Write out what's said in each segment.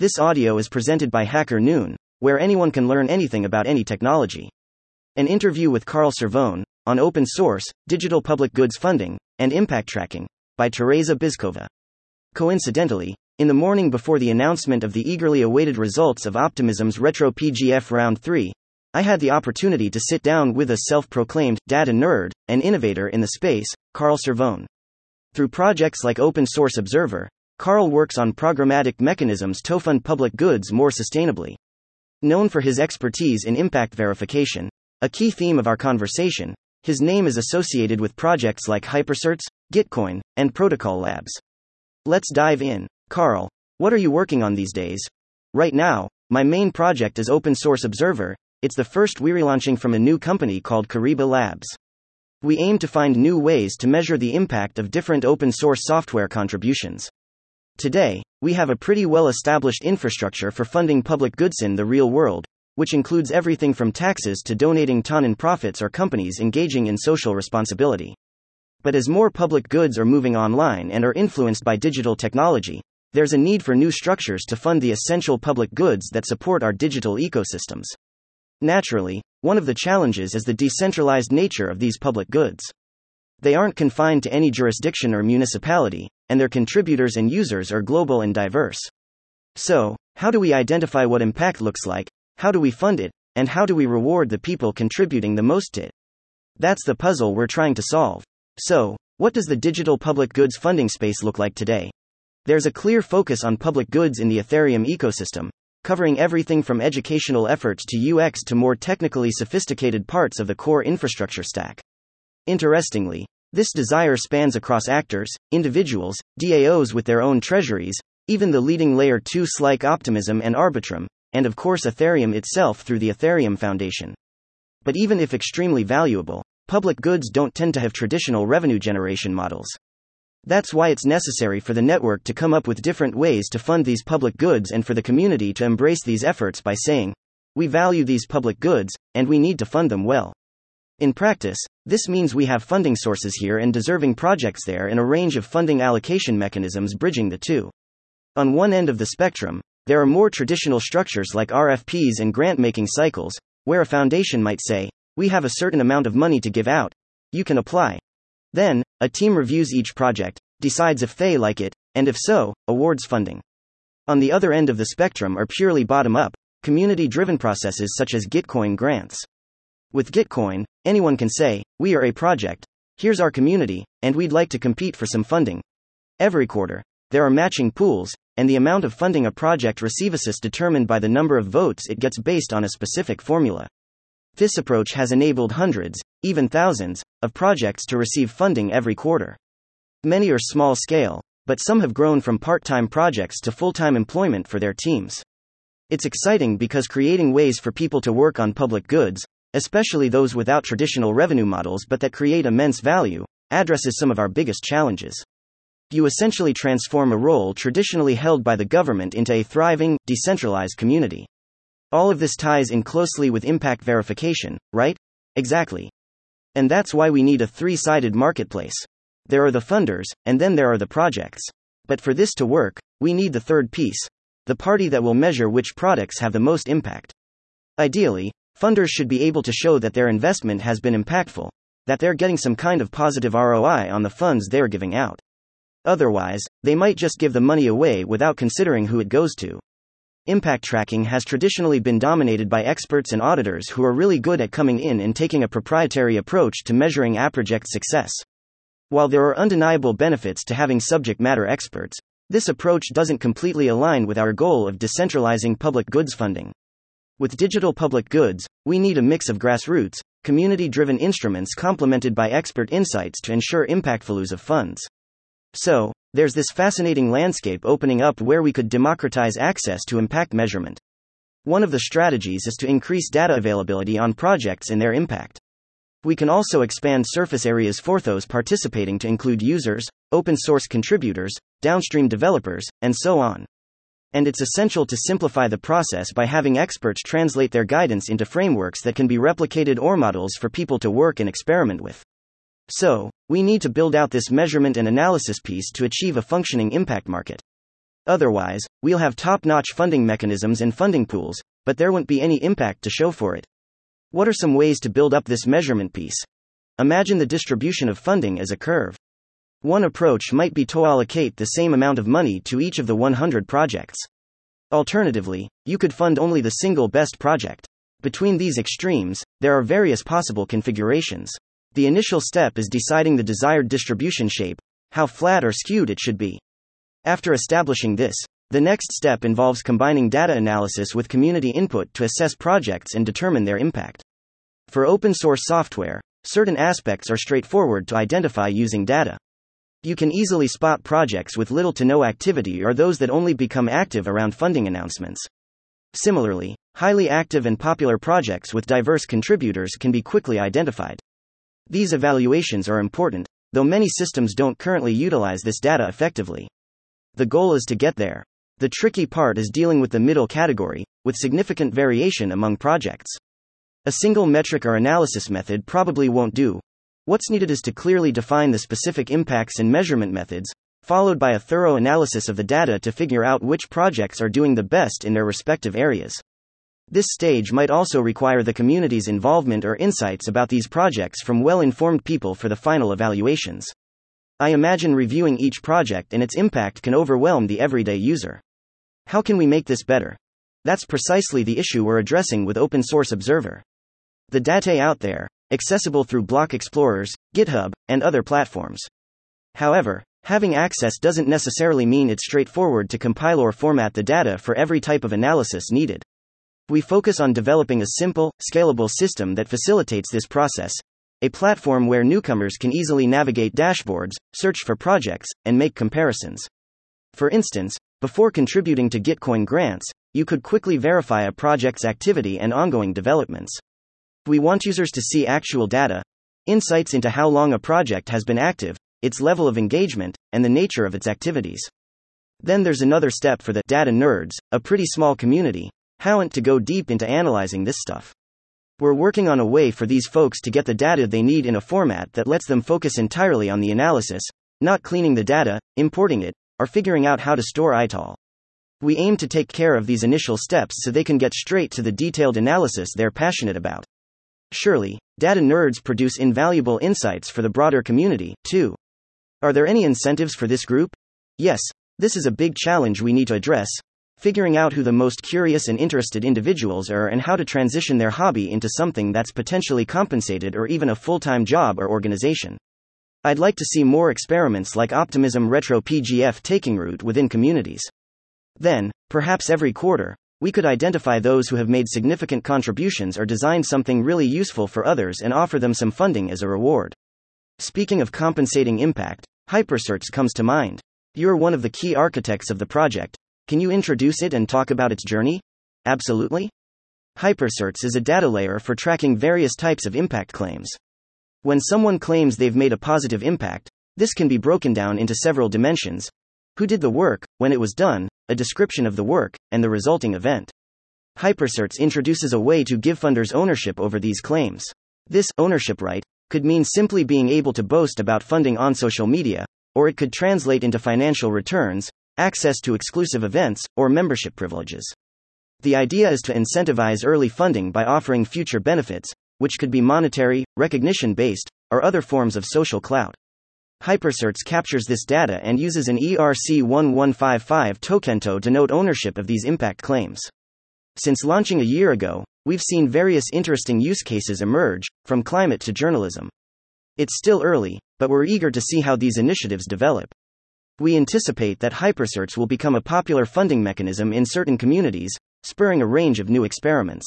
This audio is presented by Hacker Noon, where anyone can learn anything about any technology. An interview with Carl Cervone on open source, digital public goods funding, and impact tracking by Tereza Bizkova. Coincidentally, in the morning before the announcement of the eagerly awaited results of Optimism's Retro PGF Round 3, I had the opportunity to sit down with a self proclaimed data nerd and innovator in the space, Carl Cervone. Through projects like Open Source Observer, Carl works on programmatic mechanisms to fund public goods more sustainably. Known for his expertise in impact verification, a key theme of our conversation, his name is associated with projects like Hypercerts, Gitcoin, and Protocol Labs. Let's dive in. Carl, what are you working on these days? Right now, my main project is Open Source Observer, it's the first we're relaunching from a new company called Kariba Labs. We aim to find new ways to measure the impact of different open source software contributions. Today, we have a pretty well established infrastructure for funding public goods in the real world, which includes everything from taxes to donating ton in profits or companies engaging in social responsibility. But as more public goods are moving online and are influenced by digital technology, there's a need for new structures to fund the essential public goods that support our digital ecosystems. Naturally, one of the challenges is the decentralized nature of these public goods. They aren't confined to any jurisdiction or municipality, and their contributors and users are global and diverse. So, how do we identify what impact looks like? How do we fund it? And how do we reward the people contributing the most to it? That's the puzzle we're trying to solve. So, what does the digital public goods funding space look like today? There's a clear focus on public goods in the Ethereum ecosystem, covering everything from educational efforts to UX to more technically sophisticated parts of the core infrastructure stack. Interestingly, this desire spans across actors, individuals, DAOs with their own treasuries, even the leading layer 2s like Optimism and Arbitrum, and of course Ethereum itself through the Ethereum Foundation. But even if extremely valuable, public goods don't tend to have traditional revenue generation models. That's why it's necessary for the network to come up with different ways to fund these public goods and for the community to embrace these efforts by saying, We value these public goods, and we need to fund them well. In practice, this means we have funding sources here and deserving projects there and a range of funding allocation mechanisms bridging the two. On one end of the spectrum, there are more traditional structures like RFPs and grant making cycles, where a foundation might say, We have a certain amount of money to give out. You can apply. Then, a team reviews each project, decides if they like it, and if so, awards funding. On the other end of the spectrum are purely bottom up, community driven processes such as Gitcoin grants. With Gitcoin, anyone can say, We are a project, here's our community, and we'd like to compete for some funding. Every quarter, there are matching pools, and the amount of funding a project receives is determined by the number of votes it gets based on a specific formula. This approach has enabled hundreds, even thousands, of projects to receive funding every quarter. Many are small scale, but some have grown from part time projects to full time employment for their teams. It's exciting because creating ways for people to work on public goods, especially those without traditional revenue models but that create immense value, addresses some of our biggest challenges. You essentially transform a role traditionally held by the government into a thriving, decentralized community. All of this ties in closely with impact verification, right? Exactly. And that's why we need a three sided marketplace. There are the funders, and then there are the projects. But for this to work, we need the third piece the party that will measure which products have the most impact. Ideally, Funders should be able to show that their investment has been impactful, that they're getting some kind of positive ROI on the funds they're giving out. Otherwise, they might just give the money away without considering who it goes to. Impact tracking has traditionally been dominated by experts and auditors who are really good at coming in and taking a proprietary approach to measuring a project's success. While there are undeniable benefits to having subject matter experts, this approach doesn't completely align with our goal of decentralizing public goods funding. With digital public goods, we need a mix of grassroots, community driven instruments complemented by expert insights to ensure impactful use of funds. So, there's this fascinating landscape opening up where we could democratize access to impact measurement. One of the strategies is to increase data availability on projects and their impact. We can also expand surface areas for those participating to include users, open source contributors, downstream developers, and so on and it's essential to simplify the process by having experts translate their guidance into frameworks that can be replicated or models for people to work and experiment with. So, we need to build out this measurement and analysis piece to achieve a functioning impact market. Otherwise, we'll have top notch funding mechanisms and funding pools, but there won't be any impact to show for it. What are some ways to build up this measurement piece? Imagine the distribution of funding as a curve. One approach might be to allocate the same amount of money to each of the 100 projects. Alternatively, you could fund only the single best project. Between these extremes, there are various possible configurations. The initial step is deciding the desired distribution shape, how flat or skewed it should be. After establishing this, the next step involves combining data analysis with community input to assess projects and determine their impact. For open source software, certain aspects are straightforward to identify using data. You can easily spot projects with little to no activity or those that only become active around funding announcements. Similarly, highly active and popular projects with diverse contributors can be quickly identified. These evaluations are important, though many systems don't currently utilize this data effectively. The goal is to get there. The tricky part is dealing with the middle category, with significant variation among projects. A single metric or analysis method probably won't do. What's needed is to clearly define the specific impacts and measurement methods, followed by a thorough analysis of the data to figure out which projects are doing the best in their respective areas. This stage might also require the community's involvement or insights about these projects from well informed people for the final evaluations. I imagine reviewing each project and its impact can overwhelm the everyday user. How can we make this better? That's precisely the issue we're addressing with Open Source Observer. The data out there, accessible through block explorers, GitHub, and other platforms. However, having access doesn't necessarily mean it's straightforward to compile or format the data for every type of analysis needed. We focus on developing a simple, scalable system that facilitates this process, a platform where newcomers can easily navigate dashboards, search for projects, and make comparisons. For instance, before contributing to Gitcoin grants, you could quickly verify a project's activity and ongoing developments. We want users to see actual data, insights into how long a project has been active, its level of engagement, and the nature of its activities. Then there's another step for the data nerds, a pretty small community, Howant to go deep into analyzing this stuff. We're working on a way for these folks to get the data they need in a format that lets them focus entirely on the analysis, not cleaning the data, importing it, or figuring out how to store ITOL. We aim to take care of these initial steps so they can get straight to the detailed analysis they're passionate about. Surely, data nerds produce invaluable insights for the broader community, too. Are there any incentives for this group? Yes, this is a big challenge we need to address. Figuring out who the most curious and interested individuals are and how to transition their hobby into something that's potentially compensated or even a full time job or organization. I'd like to see more experiments like Optimism Retro PGF taking root within communities. Then, perhaps every quarter, we could identify those who have made significant contributions or designed something really useful for others and offer them some funding as a reward. Speaking of compensating impact, Hypercerts comes to mind. You're one of the key architects of the project. Can you introduce it and talk about its journey? Absolutely. Hypercerts is a data layer for tracking various types of impact claims. When someone claims they've made a positive impact, this can be broken down into several dimensions who did the work, when it was done, a description of the work, and the resulting event. Hypercerts introduces a way to give funders ownership over these claims. This ownership right could mean simply being able to boast about funding on social media, or it could translate into financial returns, access to exclusive events, or membership privileges. The idea is to incentivize early funding by offering future benefits, which could be monetary, recognition based, or other forms of social clout. Hypercerts captures this data and uses an ERC1155 token to denote ownership of these impact claims. Since launching a year ago, we've seen various interesting use cases emerge, from climate to journalism. It's still early, but we're eager to see how these initiatives develop. We anticipate that Hypercerts will become a popular funding mechanism in certain communities, spurring a range of new experiments.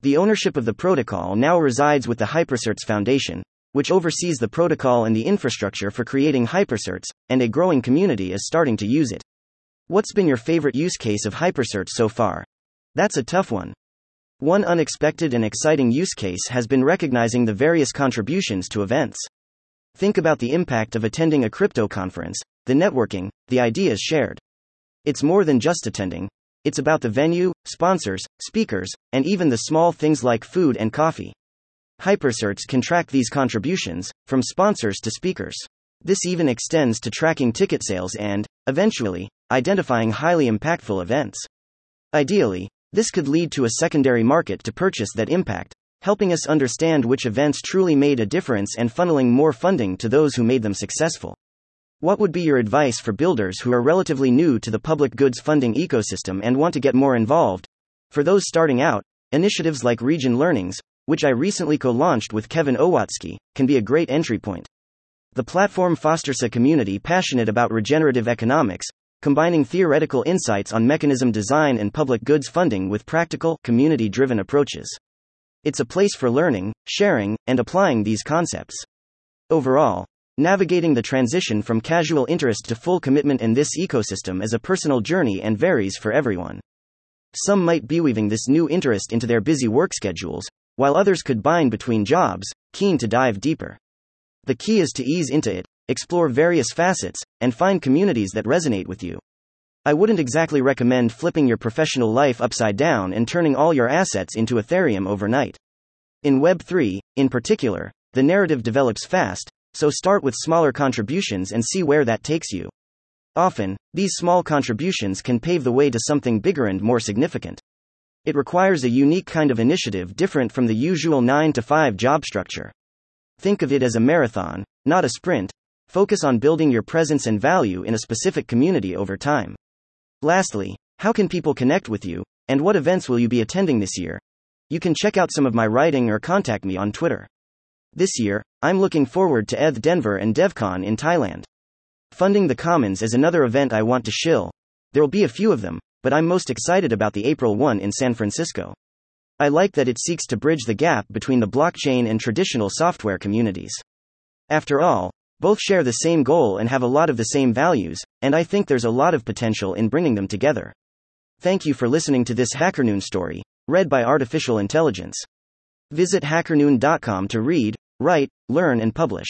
The ownership of the protocol now resides with the Hypercerts Foundation, which oversees the protocol and the infrastructure for creating Hypercerts, and a growing community is starting to use it. What's been your favorite use case of Hypercerts so far? That's a tough one. One unexpected and exciting use case has been recognizing the various contributions to events. Think about the impact of attending a crypto conference, the networking, the ideas shared. It's more than just attending, it's about the venue, sponsors, speakers, and even the small things like food and coffee. Hypercerts can track these contributions, from sponsors to speakers. This even extends to tracking ticket sales and, eventually, identifying highly impactful events. Ideally, this could lead to a secondary market to purchase that impact, helping us understand which events truly made a difference and funneling more funding to those who made them successful. What would be your advice for builders who are relatively new to the public goods funding ecosystem and want to get more involved? For those starting out, initiatives like Regen Learnings, which I recently co launched with Kevin Owocki, can be a great entry point. The platform fosters a community passionate about regenerative economics, combining theoretical insights on mechanism design and public goods funding with practical, community driven approaches. It's a place for learning, sharing, and applying these concepts. Overall, Navigating the transition from casual interest to full commitment in this ecosystem is a personal journey and varies for everyone. Some might be weaving this new interest into their busy work schedules, while others could bind between jobs, keen to dive deeper. The key is to ease into it, explore various facets, and find communities that resonate with you. I wouldn't exactly recommend flipping your professional life upside down and turning all your assets into Ethereum overnight. In Web3, in particular, the narrative develops fast, so start with smaller contributions and see where that takes you. Often, these small contributions can pave the way to something bigger and more significant. It requires a unique kind of initiative different from the usual 9 to 5 job structure. Think of it as a marathon, not a sprint. Focus on building your presence and value in a specific community over time. Lastly, how can people connect with you, and what events will you be attending this year? You can check out some of my writing or contact me on Twitter. This year, I'm looking forward to ETH Denver and DevCon in Thailand. Funding the Commons is another event I want to shill. There'll be a few of them, but I'm most excited about the April one in San Francisco. I like that it seeks to bridge the gap between the blockchain and traditional software communities. After all, both share the same goal and have a lot of the same values, and I think there's a lot of potential in bringing them together. Thank you for listening to this HackerNoon story, read by Artificial Intelligence. Visit hackerNoon.com to read, write, learn, and publish.